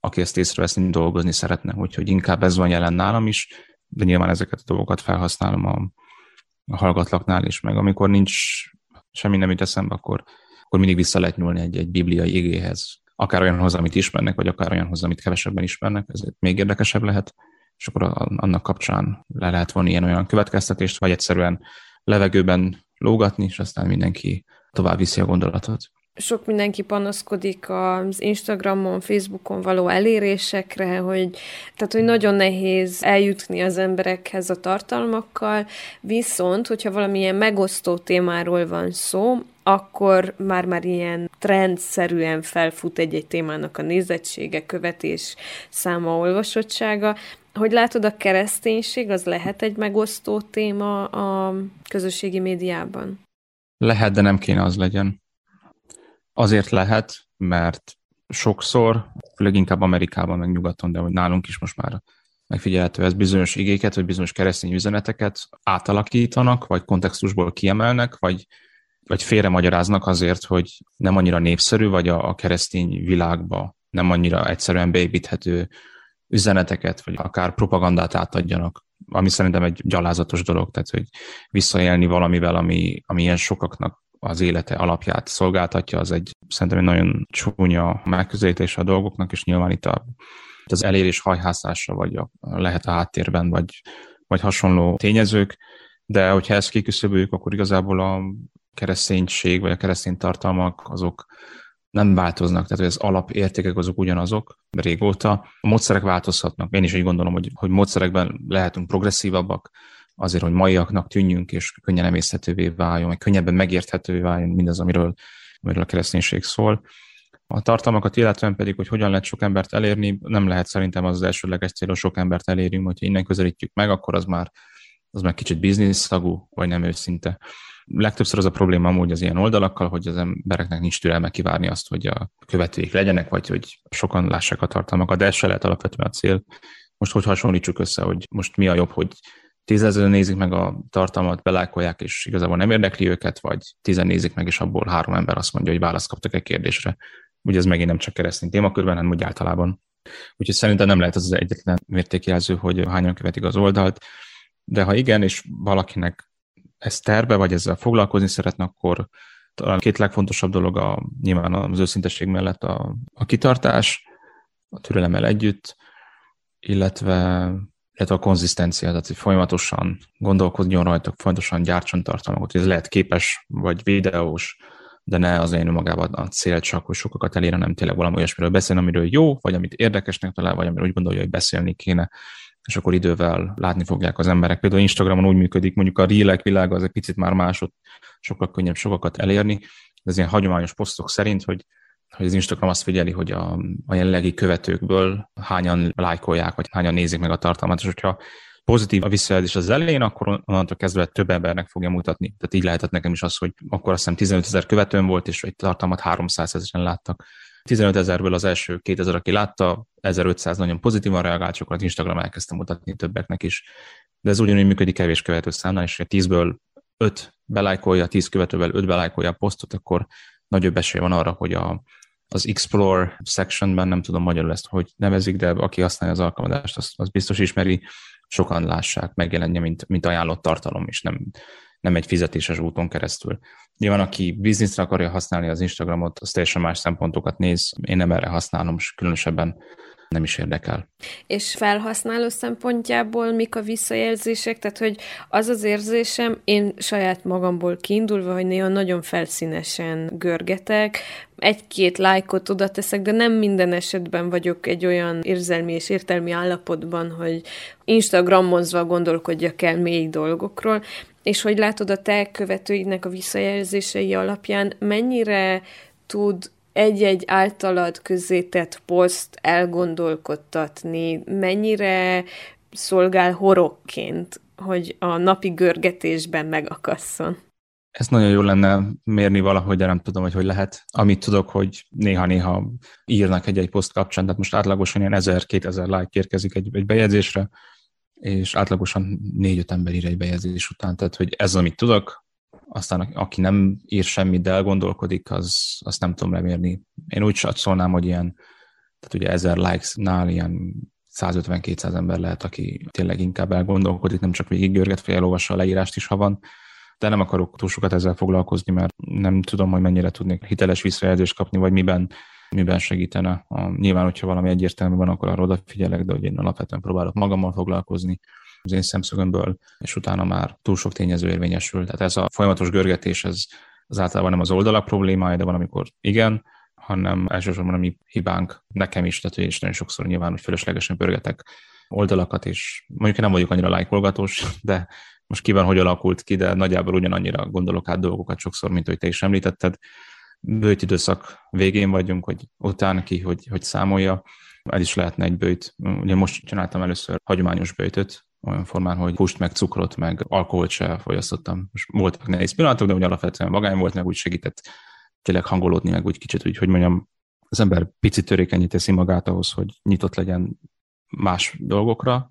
aki ezt észreveszni, dolgozni szeretne, úgyhogy inkább ez van jelen nálam is, de nyilván ezeket a dolgokat felhasználom a, a hallgatlaknál is, meg amikor nincs semmi nem jut eszembe, akkor, akkor mindig vissza lehet nyúlni egy, egy bibliai igéhez. Akár olyanhoz, amit ismernek, vagy akár olyanhoz, amit kevesebben ismernek, ez még érdekesebb lehet, és akkor annak kapcsán le lehet vonni ilyen olyan következtetést, vagy egyszerűen levegőben lógatni, és aztán mindenki tovább viszi a gondolatot.
Sok mindenki panaszkodik az Instagramon, Facebookon való elérésekre, hogy, tehát, hogy nagyon nehéz eljutni az emberekhez a tartalmakkal, viszont, hogyha valamilyen megosztó témáról van szó, akkor már-már ilyen trendszerűen felfut egy-egy témának a nézettsége, követés, száma, olvasottsága, hogy látod, a kereszténység az lehet egy megosztó téma a közösségi médiában?
Lehet, de nem kéne az legyen. Azért lehet, mert sokszor, főleg inkább Amerikában, meg nyugaton, de hogy nálunk is most már megfigyelhető, ez bizonyos igéket, vagy bizonyos keresztény üzeneteket átalakítanak, vagy kontextusból kiemelnek, vagy, vagy félre magyaráznak azért, hogy nem annyira népszerű, vagy a, a keresztény világba nem annyira egyszerűen beépíthető üzeneteket, vagy akár propagandát átadjanak, ami szerintem egy gyalázatos dolog, tehát hogy visszaélni valamivel, ami, ami ilyen sokaknak az élete alapját szolgáltatja, az egy szerintem egy nagyon csúnya megközelítés a dolgoknak, és nyilván itt a, az elérés hajhászása, vagy a, lehet a háttérben, vagy, vagy hasonló tényezők, de hogyha ezt kiküszöböljük, akkor igazából a kereszténység, vagy a keresztény tartalmak, azok nem változnak, tehát az alapértékek azok ugyanazok régóta. A módszerek változhatnak. Én is így gondolom, hogy, hogy módszerekben lehetünk progresszívabbak, azért, hogy maiaknak tűnjünk, és könnyen emészhetővé váljon, vagy könnyebben megérthetővé váljon mindaz, amiről, amiről a kereszténység szól. A tartalmakat illetően pedig, hogy hogyan lehet sok embert elérni, nem lehet szerintem az, az elsőleges cél, hogy sok embert elérjünk, hogyha innen közelítjük meg, akkor az már, az már kicsit biznisztagú, vagy nem őszinte legtöbbször az a probléma amúgy az ilyen oldalakkal, hogy az embereknek nincs türelme kivárni azt, hogy a követőik legyenek, vagy hogy sokan lássák a tartalmakat, de ez se lehet alapvetően a cél. Most hogy hasonlítsuk össze, hogy most mi a jobb, hogy tízezeren nézik meg a tartalmat, belákolják, és igazából nem érdekli őket, vagy tizen nézik meg, és abból három ember azt mondja, hogy választ kaptak egy kérdésre. Ugye ez megint nem csak keresztény témakörben, hanem úgy általában. Úgyhogy szerintem nem lehet az az egyetlen mértékjelző, hogy hányan követik az oldalt, de ha igen, és valakinek ez terve, vagy ezzel foglalkozni szeretne, akkor talán két legfontosabb dolog a, nyilván az őszintesség mellett a, a kitartás, a türelemmel együtt, illetve, illetve a konzisztencia, tehát hogy folyamatosan gondolkodjon rajta, folyamatosan gyártson tartalmakat, ez lehet képes vagy videós, de ne az én magában a cél csak, hogy sokakat elérne, nem tényleg valami olyasmiről beszél, amiről jó, vagy amit érdekesnek talál, vagy amiről úgy gondolja, hogy beszélni kéne és akkor idővel látni fogják az emberek. Például Instagramon úgy működik, mondjuk a reelek világa az egy picit már másod, sokkal könnyebb sokakat elérni, de az ilyen hagyományos posztok szerint, hogy hogy az Instagram azt figyeli, hogy a, a jelenlegi követőkből hányan lájkolják, vagy hányan nézik meg a tartalmat, és hogyha pozitív a visszajelzés az elején, akkor onnantól kezdve több embernek fogja mutatni. Tehát így lehetett nekem is az, hogy akkor azt hiszem 15 ezer követőm volt, és egy tartalmat 300 ezeren láttak. 15 ezerből az első 2000, aki látta, 1500 nagyon pozitívan reagált, csak az Instagram elkezdtem mutatni többeknek is. De ez ugyanúgy működik kevés követő számnál, és ha 10-ből 5 belájkolja, 10 követővel 5 belájkolja a posztot, akkor nagyobb esély van arra, hogy a, az Explore sectionben, nem tudom magyarul ezt, hogy nevezik, de aki használja az alkalmazást, az, az biztos ismeri, sokan lássák, megjelenje, mint, mint ajánlott tartalom, és nem, nem egy fizetéses úton keresztül. Nyilván, aki bizniszre akarja használni az Instagramot, az teljesen más szempontokat néz. Én nem erre használom, és különösebben nem is érdekel.
És felhasználó szempontjából mik a visszajelzések? Tehát, hogy az az érzésem, én saját magamból kiindulva, hogy néha nagyon felszínesen görgetek, egy-két lájkot oda teszek, de nem minden esetben vagyok egy olyan érzelmi és értelmi állapotban, hogy Instagramozva gondolkodjak el mély dolgokról, és hogy látod a te követőidnek a visszajelzései alapján, mennyire tud egy-egy általad közzétett poszt elgondolkodtatni, mennyire szolgál horokként, hogy a napi görgetésben megakasszon?
Ez nagyon jó lenne mérni valahogy, de nem tudom, hogy hogy lehet. Amit tudok, hogy néha-néha írnak egy-egy poszt kapcsán, tehát most átlagosan ilyen 1000-2000 like érkezik egy, egy bejegyzésre, és átlagosan négy-öt ember ír egy bejegyzés után, tehát hogy ez, amit tudok, aztán aki nem ír semmit, de elgondolkodik, az, azt nem tudom lemérni. Én úgy szólnám, hogy ilyen, tehát ugye ezer likes-nál ilyen 150-200 ember lehet, aki tényleg inkább elgondolkodik, nem csak végig görget, vagy elolvassa a leírást is, ha van, de nem akarok túl sokat ezzel foglalkozni, mert nem tudom, hogy mennyire tudnék hiteles visszajelzést kapni, vagy miben miben segítene. A, nyilván, hogyha valami egyértelmű van, akkor arra odafigyelek, de hogy én alapvetően próbálok magammal foglalkozni az én szemszögömből, és utána már túl sok tényező érvényesül. Tehát ez a folyamatos görgetés, ez az általában nem az oldalak problémája, de van, amikor igen, hanem elsősorban a mi hibánk nekem is, tehát és nagyon sokszor nyilván, hogy fölöslegesen pörgetek oldalakat, és mondjuk nem vagyok annyira lájkolgatós, de most kíván, hogy alakult ki, de nagyjából ugyanannyira gondolok át dolgokat sokszor, mint hogy te is említetted, bőjt időszak végén vagyunk, hogy után ki, hogy, hogy számolja. Ez is lehetne egy bőjt. Ugye most csináltam először hagyományos bőjtöt, olyan formán, hogy húst, meg cukrot, meg alkoholt se fogyasztottam. Most voltak nehéz pillanatok, de úgy alapvetően magány volt, meg úgy segített tényleg hangolódni, meg úgy kicsit úgy, hogy mondjam, az ember picit törékenyé teszi magát ahhoz, hogy nyitott legyen más dolgokra,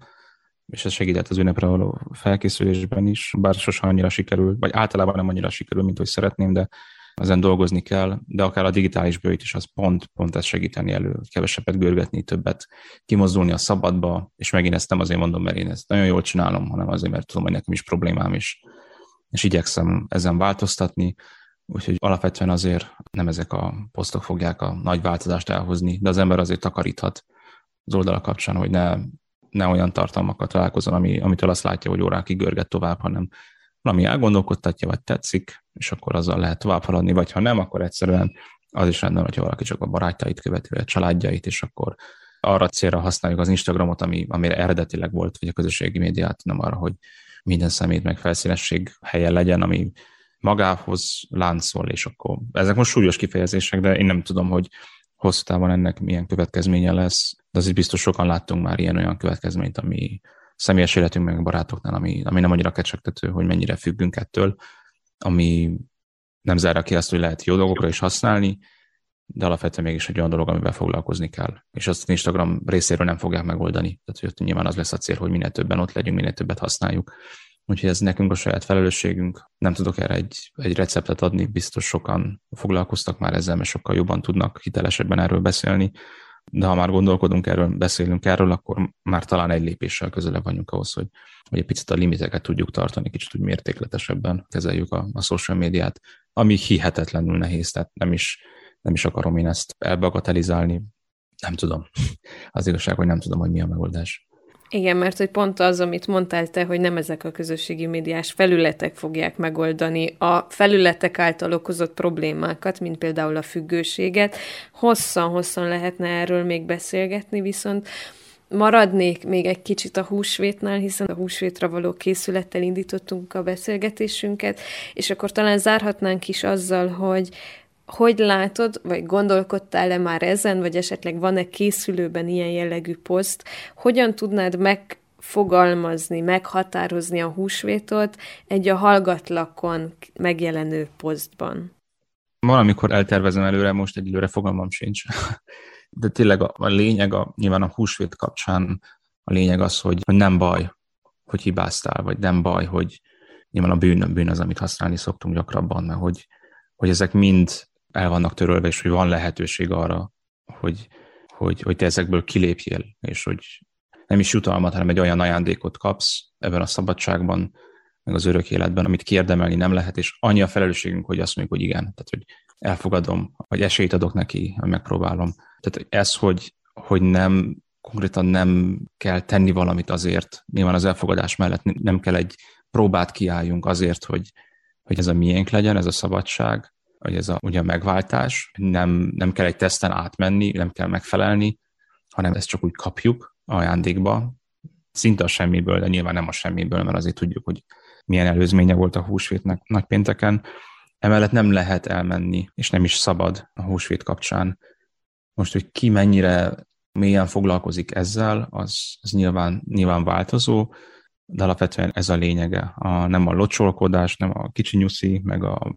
és ez segített az ünnepre való felkészülésben is, bár sosem annyira sikerül, vagy általában nem annyira sikerül, mint hogy szeretném, de ezen dolgozni kell, de akár a digitális bőjt is az pont, pont ez segíteni elő, kevesebbet görgetni, többet kimozdulni a szabadba, és megint ezt nem azért mondom, mert én ezt nagyon jól csinálom, hanem azért, mert tudom, hogy nekem is problémám is, és igyekszem ezen változtatni, úgyhogy alapvetően azért nem ezek a posztok fogják a nagy változást elhozni, de az ember azért takaríthat az oldala kapcsán, hogy ne, ne olyan tartalmakat találkozon, ami, amitől azt látja, hogy órákig görget tovább, hanem valami elgondolkodtatja, vagy tetszik, és akkor azzal lehet tovább haladni, vagy ha nem, akkor egyszerűen az is rendben, hogyha valaki csak a barátjait követi, vagy a családjait, és akkor arra célra használjuk az Instagramot, ami, amire eredetileg volt, vagy a közösségi médiát, nem arra, hogy minden szemét meg felszínesség helyen legyen, ami magához láncol, és akkor ezek most súlyos kifejezések, de én nem tudom, hogy hosszú távon ennek milyen következménye lesz, de azért biztos sokan láttunk már ilyen-olyan következményt, ami személyes életünk meg barátoknál, ami, ami nem annyira kecsegtető, hogy mennyire függünk ettől, ami nem zárja ki azt, hogy lehet jó dolgokra is használni, de alapvetően mégis egy olyan dolog, amivel foglalkozni kell. És azt Instagram részéről nem fogják megoldani. Tehát hogy nyilván az lesz a cél, hogy minél többen ott legyünk, minél többet használjuk. Úgyhogy ez nekünk a saját felelősségünk. Nem tudok erre egy, egy receptet adni, biztos sokan foglalkoztak már ezzel, mert sokkal jobban tudnak hitelesebben erről beszélni. De ha már gondolkodunk erről, beszélünk erről, akkor már talán egy lépéssel közelebb vagyunk ahhoz, hogy, hogy egy picit a limiteket tudjuk tartani, kicsit úgy mértékletesebben kezeljük a, a social médiát, ami hihetetlenül nehéz, tehát nem is, nem is akarom én ezt elbagatelizálni, nem tudom. Az igazság, hogy nem tudom, hogy mi a megoldás.
Igen, mert hogy pont az, amit mondtál te, hogy nem ezek a közösségi médiás felületek fogják megoldani a felületek által okozott problémákat, mint például a függőséget. Hosszan-hosszan lehetne erről még beszélgetni, viszont maradnék még egy kicsit a húsvétnál, hiszen a húsvétra való készülettel indítottunk a beszélgetésünket, és akkor talán zárhatnánk is azzal, hogy hogy látod, vagy gondolkodtál-e már ezen, vagy esetleg van-e készülőben ilyen jellegű poszt, hogyan tudnád megfogalmazni, meghatározni a húsvétot egy a hallgatlakon megjelenő posztban?
Valamikor eltervezem előre, most egy előre fogalmam sincs. De tényleg a, a lényeg, a, nyilván a húsvét kapcsán a lényeg az, hogy, hogy nem baj, hogy hibáztál, vagy nem baj, hogy nyilván a bűn, bűn az, amit használni szoktunk gyakrabban, mert hogy, hogy ezek mind el vannak törölve, és hogy van lehetőség arra, hogy, hogy, hogy te ezekből kilépjél, és hogy nem is jutalmat, hanem egy olyan ajándékot kapsz ebben a szabadságban, meg az örök életben, amit kérdemelni nem lehet, és annyi a felelősségünk, hogy azt mondjuk, hogy igen, tehát hogy elfogadom, vagy esélyt adok neki, hogy megpróbálom. Tehát ez, hogy, hogy nem konkrétan nem kell tenni valamit azért, nyilván az elfogadás mellett nem kell egy próbát kiálljunk azért, hogy, hogy ez a miénk legyen, ez a szabadság, hogy ez a, ugye a megváltás, nem, nem kell egy teszten átmenni, nem kell megfelelni, hanem ezt csak úgy kapjuk ajándékba, szinte a semmiből, de nyilván nem a semmiből, mert azért tudjuk, hogy milyen előzménye volt a húsvétnek nagypénteken. Emellett nem lehet elmenni, és nem is szabad a húsvét kapcsán. Most, hogy ki mennyire mélyen foglalkozik ezzel, az, az nyilván, nyilván változó, de alapvetően ez a lényege. A, nem a locsolkodás, nem a kicsi nyuszi, meg a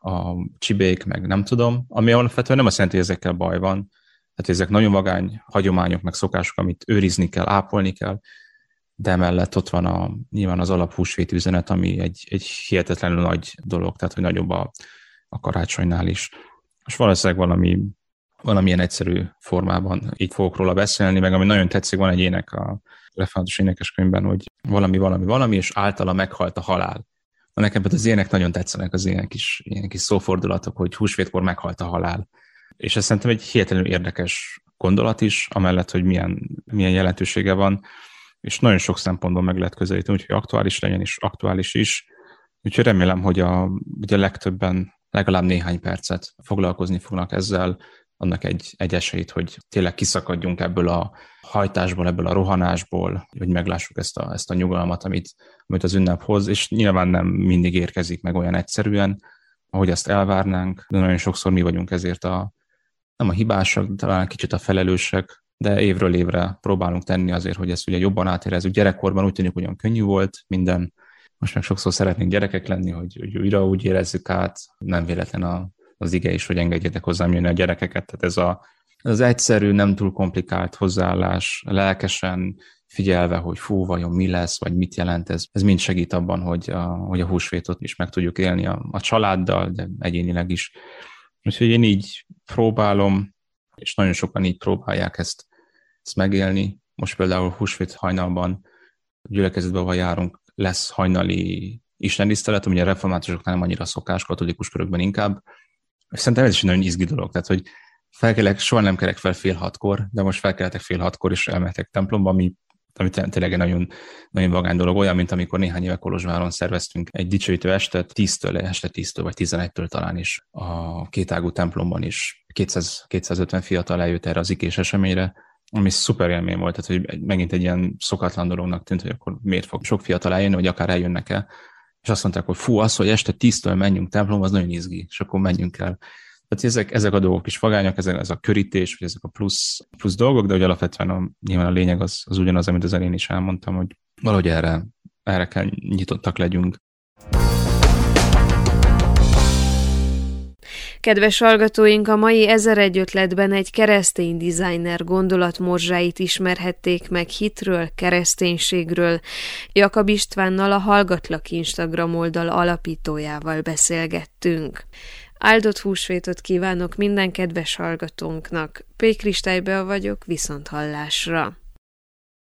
a csibék, meg nem tudom, ami alapvetően nem azt jelenti, hogy ezekkel baj van. Tehát ezek nagyon vagány hagyományok, meg szokások, amit őrizni kell, ápolni kell, de emellett ott van a, nyilván az alaphúsvét üzenet, ami egy, egy hihetetlenül nagy dolog, tehát hogy nagyobb a, a karácsonynál is. És valószínűleg valami, valamilyen egyszerű formában így fogok róla beszélni, meg ami nagyon tetszik, van egy ének a református énekeskönyvben, hogy valami, valami, valami, és általa meghalt a halál. Nekem az ilyenek nagyon tetszenek, az ilyen kis, ilyen kis szófordulatok, hogy húsvétkor meghalt a halál. És ez szerintem egy hihetetlenül érdekes gondolat is, amellett, hogy milyen, milyen jelentősége van, és nagyon sok szempontból meg lehet közelíteni, úgyhogy aktuális legyen, és aktuális is. Úgyhogy remélem, hogy a, a legtöbben legalább néhány percet foglalkozni fognak ezzel, annak egy, egy esélyt, hogy tényleg kiszakadjunk ebből a hajtásból, ebből a rohanásból, hogy meglássuk ezt a, ezt a nyugalmat, amit, amit az ünnep hoz, és nyilván nem mindig érkezik meg olyan egyszerűen, ahogy azt elvárnánk, de nagyon sokszor mi vagyunk ezért a, nem a hibásak, talán kicsit a felelősek, de évről évre próbálunk tenni azért, hogy ezt ugye jobban átérezzük. Gyerekkorban úgy tűnik, hogy olyan könnyű volt minden, most meg sokszor szeretnénk gyerekek lenni, hogy, hogy újra úgy érezzük át, nem véletlen a az ige is, hogy engedjetek hozzám jönni a gyerekeket. Tehát ez a, az egyszerű, nem túl komplikált hozzáállás, lelkesen, figyelve, hogy fú, vajon mi lesz, vagy mit jelent ez. Ez mind segít abban, hogy a, hogy a húsvétot is meg tudjuk élni a, a családdal, de egyénileg is. Úgyhogy én így próbálom, és nagyon sokan így próbálják ezt, ezt megélni. Most például húsvét hajnalban gyülekezetben járunk, lesz hajnali istentisztelet, ugye reformátusoknál nem annyira szokás, katolikus körökben inkább. Szerintem ez is egy nagyon izgi dolog, tehát hogy felkelek, soha nem kerek fel fél hatkor, de most felkeltek fél hatkor, és elmehetek templomba, ami ami tényleg egy nagyon, nagyon vagány dolog, olyan, mint amikor néhány éve Kolozsváron szerveztünk egy dicsőítő estet, 10-től, este 10-től vagy 11-től talán is a kétágú templomban is. 200, 250 fiatal eljött erre az ikés eseményre, ami szuper élmény volt, tehát hogy megint egy ilyen szokatlan dolognak tűnt, hogy akkor miért fog sok fiatal eljönni, vagy akár eljönnek el, és azt mondták, hogy fú, az, hogy este 10-től menjünk templomba, az nagyon izgi, és akkor menjünk el. Tehát ezek, ezek a dolgok is vagányak, ezek, ez a körítés, vagy ezek a plusz, plusz dolgok, de hogy alapvetően a, nyilván a lényeg az, az ugyanaz, amit az elén is elmondtam, hogy valahogy erre, erre kell nyitottak legyünk.
Kedves hallgatóink, a mai egy ötletben egy keresztény designer gondolatmorzsáit ismerhették meg hitről, kereszténységről. Jakab Istvánnal a Hallgatlak Instagram oldal alapítójával beszélgettünk. Áldott húsvétot kívánok minden kedves hallgatónknak. P. Kristálybe vagyok, viszont hallásra.